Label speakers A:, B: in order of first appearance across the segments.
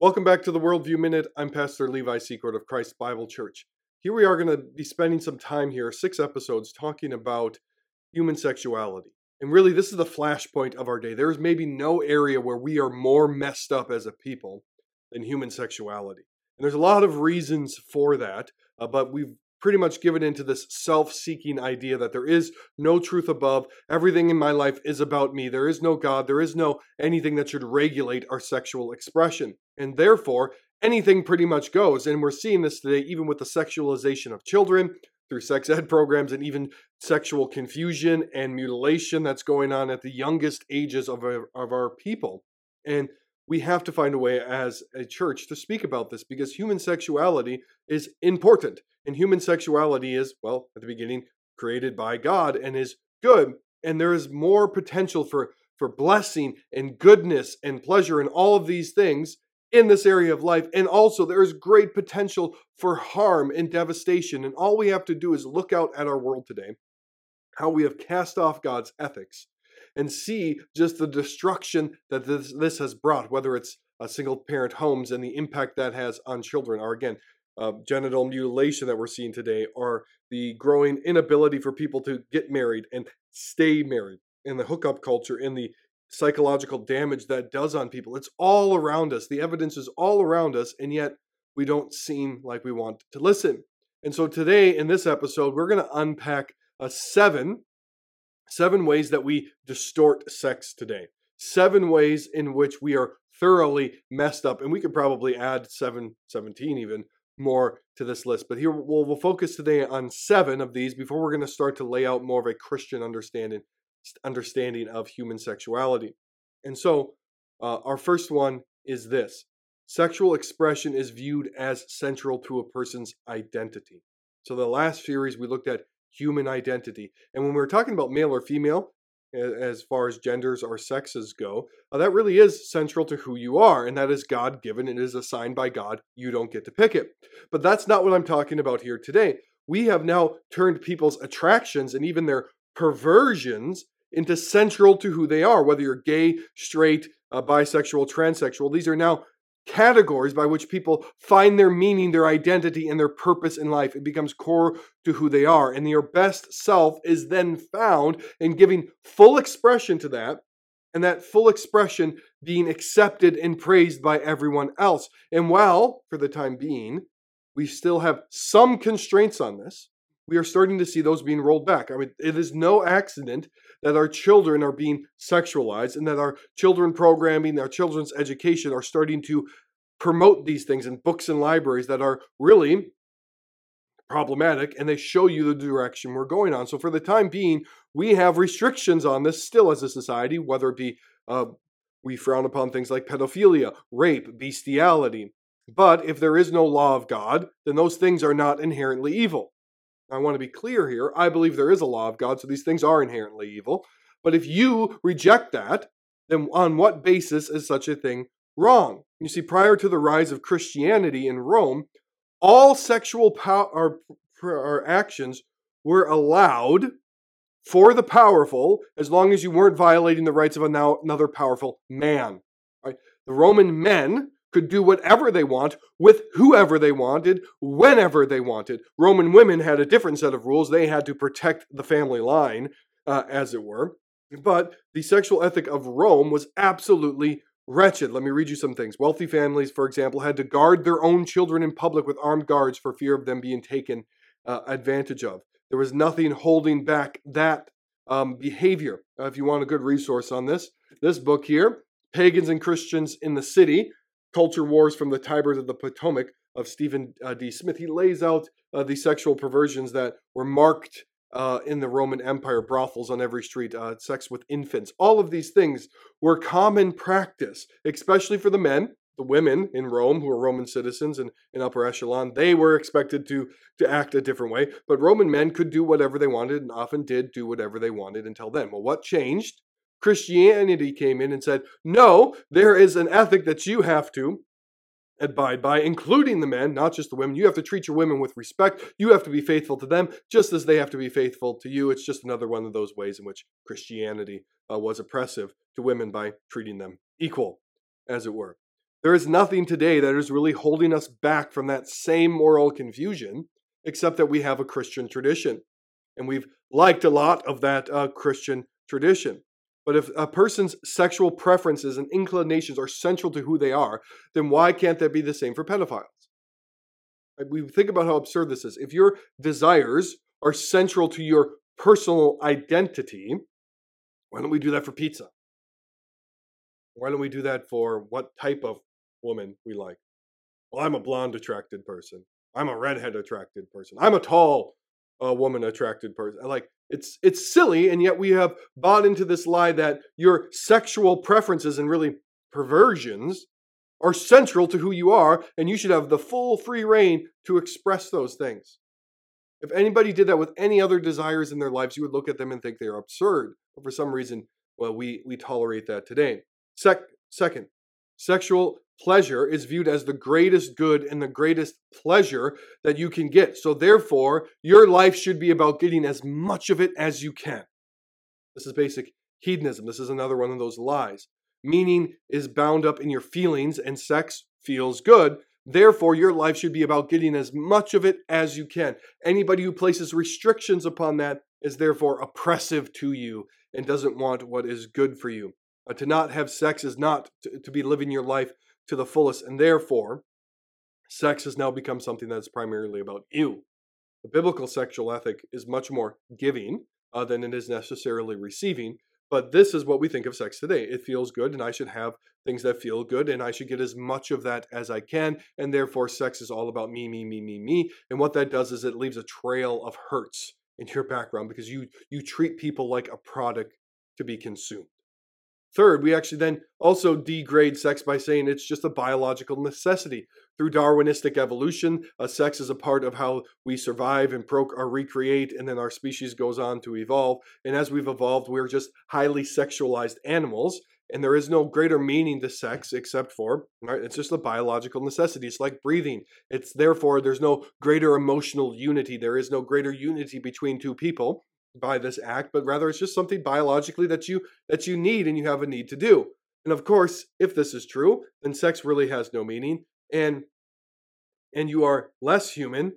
A: Welcome back to the Worldview Minute. I'm Pastor Levi Secord of Christ Bible Church. Here we are going to be spending some time here, six episodes, talking about human sexuality. And really, this is the flashpoint of our day. There is maybe no area where we are more messed up as a people than human sexuality. And there's a lot of reasons for that, uh, but we've pretty much given into this self seeking idea that there is no truth above. Everything in my life is about me. There is no God. There is no anything that should regulate our sexual expression. And therefore, anything pretty much goes. And we're seeing this today, even with the sexualization of children through sex ed programs and even sexual confusion and mutilation that's going on at the youngest ages of our, of our people. And we have to find a way as a church to speak about this because human sexuality is important. And human sexuality is, well, at the beginning, created by God and is good. And there is more potential for, for blessing and goodness and pleasure and all of these things in this area of life. And also, there is great potential for harm and devastation. And all we have to do is look out at our world today, how we have cast off God's ethics and see just the destruction that this, this has brought, whether it's uh, single parent homes and the impact that has on children, or again, uh, genital mutilation that we're seeing today, or the growing inability for people to get married and stay married, and the hookup culture, and the psychological damage that does on people. It's all around us. The evidence is all around us, and yet we don't seem like we want to listen. And so today, in this episode, we're going to unpack a seven Seven ways that we distort sex today. Seven ways in which we are thoroughly messed up. And we could probably add seven, 17 even more to this list. But here we'll, we'll focus today on seven of these before we're going to start to lay out more of a Christian understanding, understanding of human sexuality. And so uh, our first one is this sexual expression is viewed as central to a person's identity. So the last series we looked at human identity. And when we're talking about male or female, as far as genders or sexes go, uh, that really is central to who you are, and that is God given. And it is assigned by God. You don't get to pick it. But that's not what I'm talking about here today. We have now turned people's attractions and even their perversions into central to who they are, whether you're gay, straight, uh, bisexual, transsexual. These are now categories by which people find their meaning, their identity, and their purpose in life. It becomes core to who they are. And your best self is then found in giving full expression to that, and that full expression being accepted and praised by everyone else. And while, for the time being, we still have some constraints on this, we are starting to see those being rolled back. I mean, it is no accident that our children are being sexualized and that our children programming, our children's education are starting to promote these things in books and libraries that are really problematic and they show you the direction we're going on. So, for the time being, we have restrictions on this still as a society, whether it be uh, we frown upon things like pedophilia, rape, bestiality. But if there is no law of God, then those things are not inherently evil. I want to be clear here. I believe there is a law of God, so these things are inherently evil. But if you reject that, then on what basis is such a thing wrong? You see, prior to the rise of Christianity in Rome, all sexual power or, actions were allowed for the powerful as long as you weren't violating the rights of another powerful man. Right? The Roman men could do whatever they want with whoever they wanted, whenever they wanted. Roman women had a different set of rules. They had to protect the family line, uh, as it were. But the sexual ethic of Rome was absolutely wretched. Let me read you some things. Wealthy families, for example, had to guard their own children in public with armed guards for fear of them being taken uh, advantage of. There was nothing holding back that um, behavior. Uh, if you want a good resource on this, this book here, Pagans and Christians in the City, Culture Wars from the Tiber to the Potomac of Steven uh, D. Smith. He lays out uh, the sexual perversions that were marked uh, in the Roman Empire, brothels on every street, uh, sex with infants. All of these things were common practice, especially for the men. The women in Rome, who were Roman citizens and in upper echelon, they were expected to, to act a different way. But Roman men could do whatever they wanted and often did do whatever they wanted until then. Well, what changed? Christianity came in and said, no, there is an ethic that you have to abide by, including the men, not just the women. You have to treat your women with respect. You have to be faithful to them, just as they have to be faithful to you. It's just another one of those ways in which Christianity uh, was oppressive to women by treating them equal, as it were. There is nothing today that is really holding us back from that same moral confusion, except that we have a Christian tradition. And we've liked a lot of that uh, Christian tradition. But if a person's sexual preferences and inclinations are central to who they are, then why can't that be the same for pedophiles? We think about how absurd this is. If your desires are central to your personal identity, why don't we do that for pizza? Why don't we do that for what type of woman we like? Well, I'm a blonde attracted person. I'm a redhead attracted person. I'm a tall uh, woman attracted person. Like it's it's silly, and yet we have bought into this lie that your sexual preferences and really perversions are central to who you are, and you should have the full free reign to express those things. If anybody did that with any other desires in their lives, you would look at them and think they are absurd. But for some reason, well, we, we tolerate that today. Sec- second, sexual pleasure is viewed as the greatest good and the greatest pleasure that you can get. So, therefore, your life should be about getting as much of it as you can. This is basic hedonism. This is another one of those lies. Meaning is bound up in your feelings, and sex feels good. Therefore, your life should be about getting as much of it as you can. Anybody who places restrictions upon that is therefore oppressive to you and doesn't want what is good for you. Uh, to not have sex is not to, to be living your life to the fullest, and therefore, sex has now become something that's primarily about you. The biblical sexual ethic is much more giving uh, than it is necessarily receiving. But this is what we think of sex today. It feels good, and I should have things that feel good, and I should get as much of that as I can. And therefore, sex is all about me, me, me, me, me. And what that does is it leaves a trail of hurts in your background because you you treat people like a product to be consumed. Third, we actually then also degrade sex by saying it's just a biological necessity. Through Darwinistic evolution, uh, sex is a part of how we survive and pro- or recreate, and then our species goes on to evolve. And as we've evolved, we're just highly sexualized animals, and there is no greater meaning to sex except for right, it's just a biological necessity. It's like breathing. It's therefore there's no greater emotional unity. There is no greater unity between two people by this act, but rather it's just something biologically that you that you need and you have a need to do. And of course, if this is true, then sex really has no meaning and and you are less human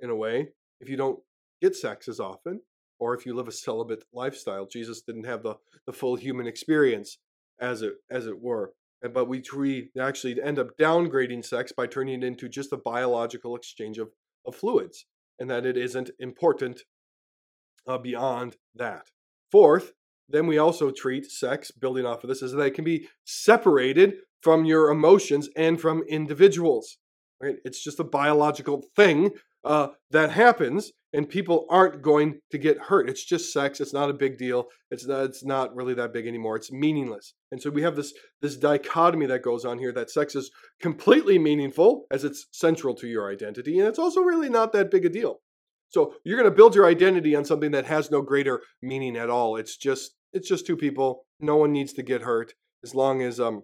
A: in a way if you don't get sex as often or if you live a celibate lifestyle. Jesus didn't have the the full human experience as it as it were. But we, we actually end up downgrading sex by turning it into just a biological exchange of, of fluids and that it isn't important uh, beyond that. Fourth, then we also treat sex, building off of this, is that it can be separated from your emotions and from individuals. Right? It's just a biological thing uh, that happens, and people aren't going to get hurt. It's just sex. It's not a big deal. It's not, it's not really that big anymore. It's meaningless. And so we have this this dichotomy that goes on here that sex is completely meaningful as it's central to your identity, and it's also really not that big a deal. So you're going to build your identity on something that has no greater meaning at all. It's just it's just two people. No one needs to get hurt as long as um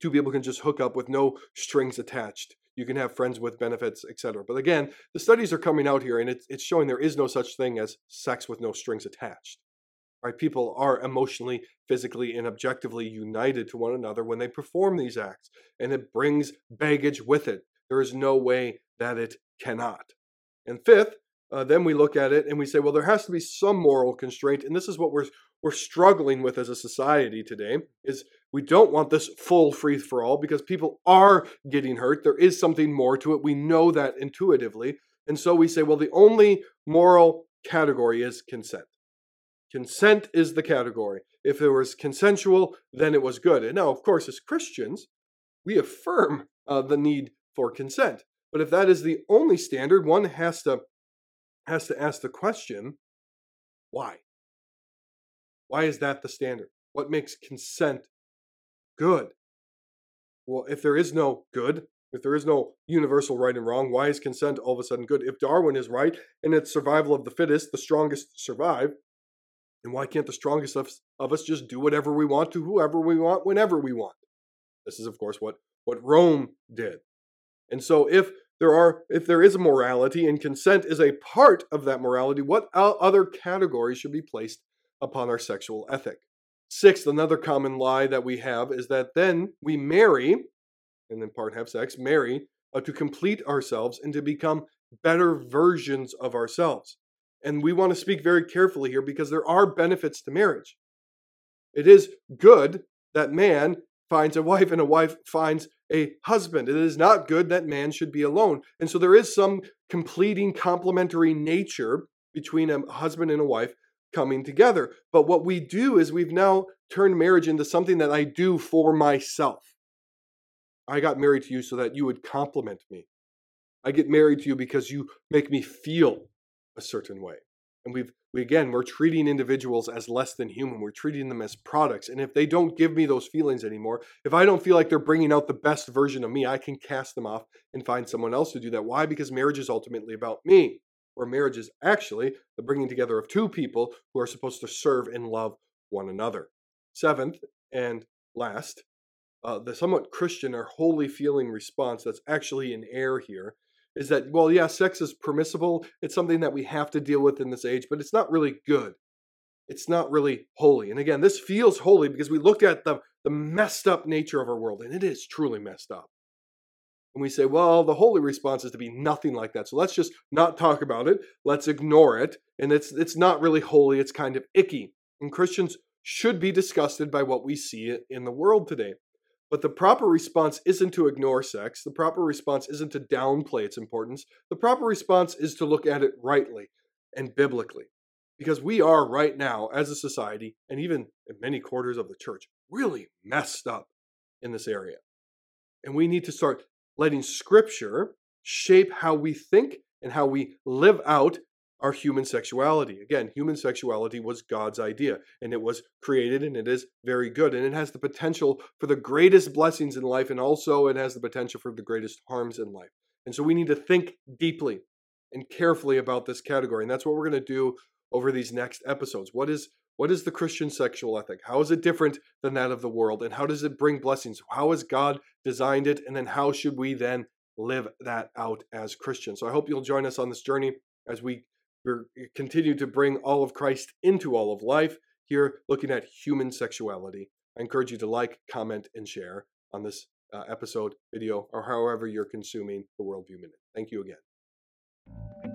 A: two people can just hook up with no strings attached. You can have friends with benefits, etc. But again, the studies are coming out here, and it's it's showing there is no such thing as sex with no strings attached. Right? People are emotionally, physically, and objectively united to one another when they perform these acts, and it brings baggage with it. There is no way that it cannot. And fifth, uh, then we look at it and we say, well, there has to be some moral constraint, and this is what we're we're struggling with as a society today. Is we don't want this full free for all because people are getting hurt. There is something more to it. We know that intuitively, and so we say, well, the only moral category is consent. Consent is the category. If it was consensual, then it was good. And now, of course, as Christians, we affirm uh, the need for consent. But if that is the only standard, one has to has to ask the question why? Why is that the standard? What makes consent good? Well, if there is no good, if there is no universal right and wrong, why is consent all of a sudden good? If Darwin is right and it's survival of the fittest, the strongest survive, then why can't the strongest of, of us just do whatever we want to whoever we want whenever we want? This is, of course, what, what Rome did. And so if there are if there is a morality and consent is a part of that morality what other categories should be placed upon our sexual ethic sixth another common lie that we have is that then we marry and then part have sex, marry, uh, to complete ourselves and to become better versions of ourselves. And we want to speak very carefully here because there are benefits to marriage. It is good that man finds a wife and a wife finds a husband. It is not good that man should be alone. And so there is some completing complementary nature between a husband and a wife coming together. But what we do is we've now turned marriage into something that I do for myself. I got married to you so that you would compliment me. I get married to you because you make me feel a certain way. And we've we again we're treating individuals as less than human. We're treating them as products. And if they don't give me those feelings anymore, if I don't feel like they're bringing out the best version of me, I can cast them off and find someone else to do that. Why? Because marriage is ultimately about me. Where marriage is actually the bringing together of two people who are supposed to serve and love one another. Seventh and last, uh, the somewhat Christian or holy feeling response that's actually in air here is that, well, yeah, sex is permissible. It's something that we have to deal with in this age, but it's not really good. It's not really holy. And again, this feels holy because we look at the, the messed up nature of our world, and it is truly messed up. And we say, well, the holy response is to be nothing like that. So let's just not talk about it. Let's ignore it. And it's it's not really holy, it's kind of icky. And Christians should be disgusted by what we see in the world today. But the proper response isn't to ignore sex. The proper response isn't to downplay its importance. The proper response is to look at it rightly and biblically. Because we are right now, as a society, and even in many quarters of the church, really messed up in this area. And we need to start letting Scripture shape how we think and how we live out our human sexuality. Again, human sexuality was God's idea, and it was created and it is very good. And it has the potential for the greatest blessings in life, and also it has the potential for the greatest harms in life. And so we need to think deeply and carefully about this category. And that's what we're going to do over these next episodes. What is what is the Christian sexual ethic? How is it different than that of the world? And how does it bring blessings? How has God designed it? And then how should we then live that out as Christians? So I hope you'll join us on this journey as we we continue to bring all of Christ into all of life. Here, looking at human sexuality. I encourage you to like, comment, and share on this uh, episode, video, or however you're consuming the Worldview Minute. Thank you again.